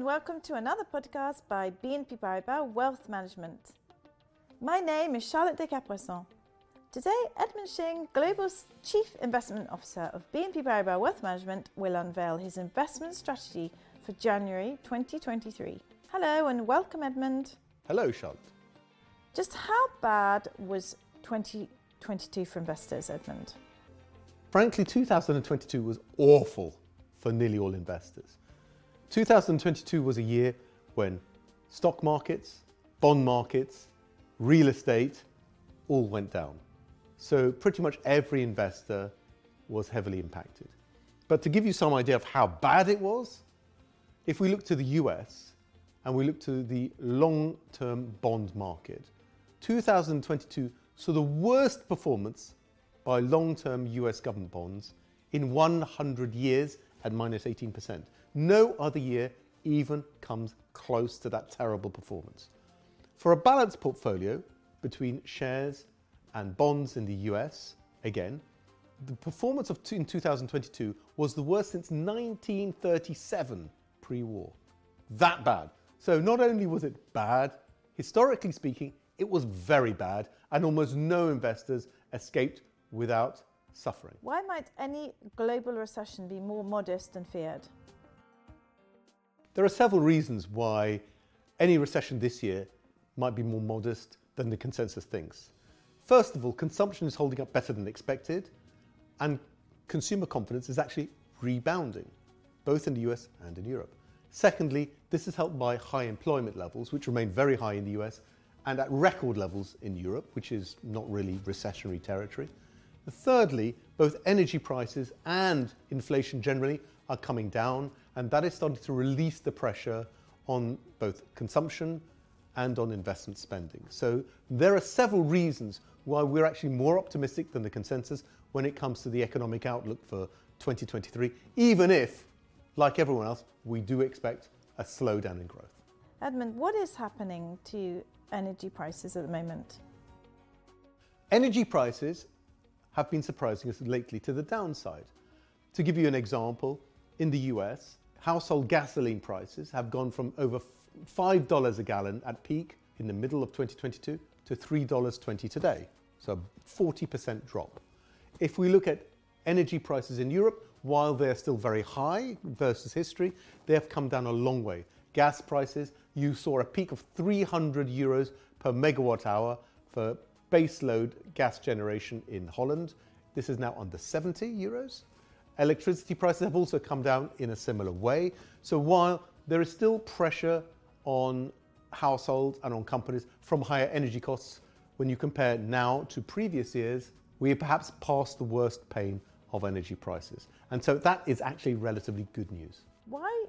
and welcome to another podcast by BNP Paribas Wealth Management. My name is Charlotte de Capoisson. Today, Edmund Shing, Global Chief Investment Officer of BNP Paribas Wealth Management, will unveil his investment strategy for January 2023. Hello and welcome, Edmund. Hello, Charlotte. Just how bad was 2022 for investors, Edmund? Frankly, 2022 was awful for nearly all investors. 2022 was a year when stock markets, bond markets, real estate all went down. So pretty much every investor was heavily impacted. But to give you some idea of how bad it was, if we look to the US and we look to the long term bond market, 2022 saw the worst performance by long term US government bonds in 100 years at minus 18%. No other year even comes close to that terrible performance. For a balanced portfolio between shares and bonds in the US, again, the performance of in 2022 was the worst since 1937 pre-war. That bad. So not only was it bad, historically speaking, it was very bad and almost no investors escaped without suffering. Why might any global recession be more modest than feared? There are several reasons why any recession this year might be more modest than the consensus thinks. First of all, consumption is holding up better than expected, and consumer confidence is actually rebounding, both in the US and in Europe. Secondly, this is helped by high employment levels, which remain very high in the US and at record levels in Europe, which is not really recessionary territory. Thirdly, both energy prices and inflation generally are coming down, and that is starting to release the pressure on both consumption and on investment spending. So there are several reasons why we're actually more optimistic than the consensus when it comes to the economic outlook for 2023, even if, like everyone else, we do expect a slowdown in growth. Edmund, what is happening to energy prices at the moment? Energy prices have been surprising us lately to the downside. To give you an example, in the US, household gasoline prices have gone from over $5 a gallon at peak in the middle of 2022 to $3.20 today. So a 40% drop. If we look at energy prices in Europe, while they're still very high versus history, they have come down a long way. Gas prices, you saw a peak of 300 euros per megawatt hour for baseload gas generation in Holland. This is now under 70 euros. Electricity prices have also come down in a similar way. So while there is still pressure on households and on companies from higher energy costs, when you compare now to previous years, we are perhaps past the worst pain of energy prices. And so that is actually relatively good news. Why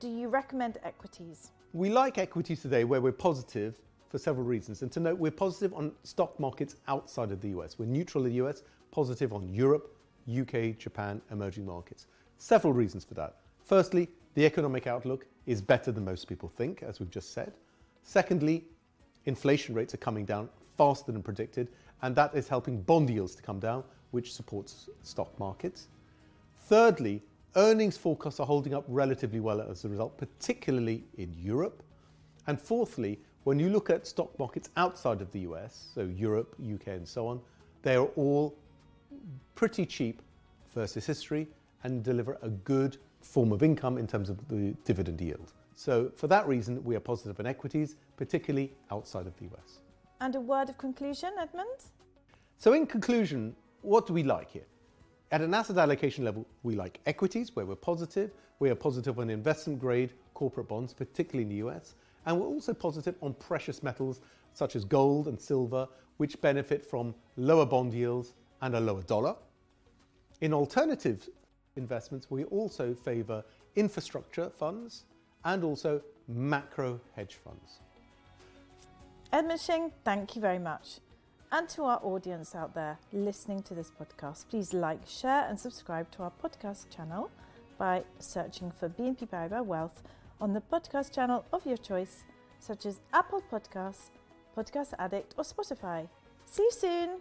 do you recommend equities? We like equities today where we're positive for several reasons. And to note, we're positive on stock markets outside of the US. We're neutral in the US, positive on Europe, UK, Japan, emerging markets. Several reasons for that. Firstly, the economic outlook is better than most people think, as we've just said. Secondly, inflation rates are coming down faster than predicted, and that is helping bond yields to come down, which supports stock markets. Thirdly, earnings forecasts are holding up relatively well as a result, particularly in Europe. And fourthly, when you look at stock markets outside of the US, so Europe, UK, and so on, they are all pretty cheap versus history and deliver a good form of income in terms of the dividend yield. So, for that reason, we are positive on equities, particularly outside of the US. And a word of conclusion, Edmund? So, in conclusion, what do we like here? At an asset allocation level, we like equities, where we're positive. We are positive on investment grade corporate bonds, particularly in the US. And we're also positive on precious metals such as gold and silver, which benefit from lower bond yields and a lower dollar. In alternative investments, we also favour infrastructure funds and also macro hedge funds. Edmund Shing, thank you very much. And to our audience out there listening to this podcast, please like, share, and subscribe to our podcast channel by searching for BNP Paribas Wealth on the podcast channel of your choice, such as Apple Podcasts, Podcast Addict, or Spotify. See you soon!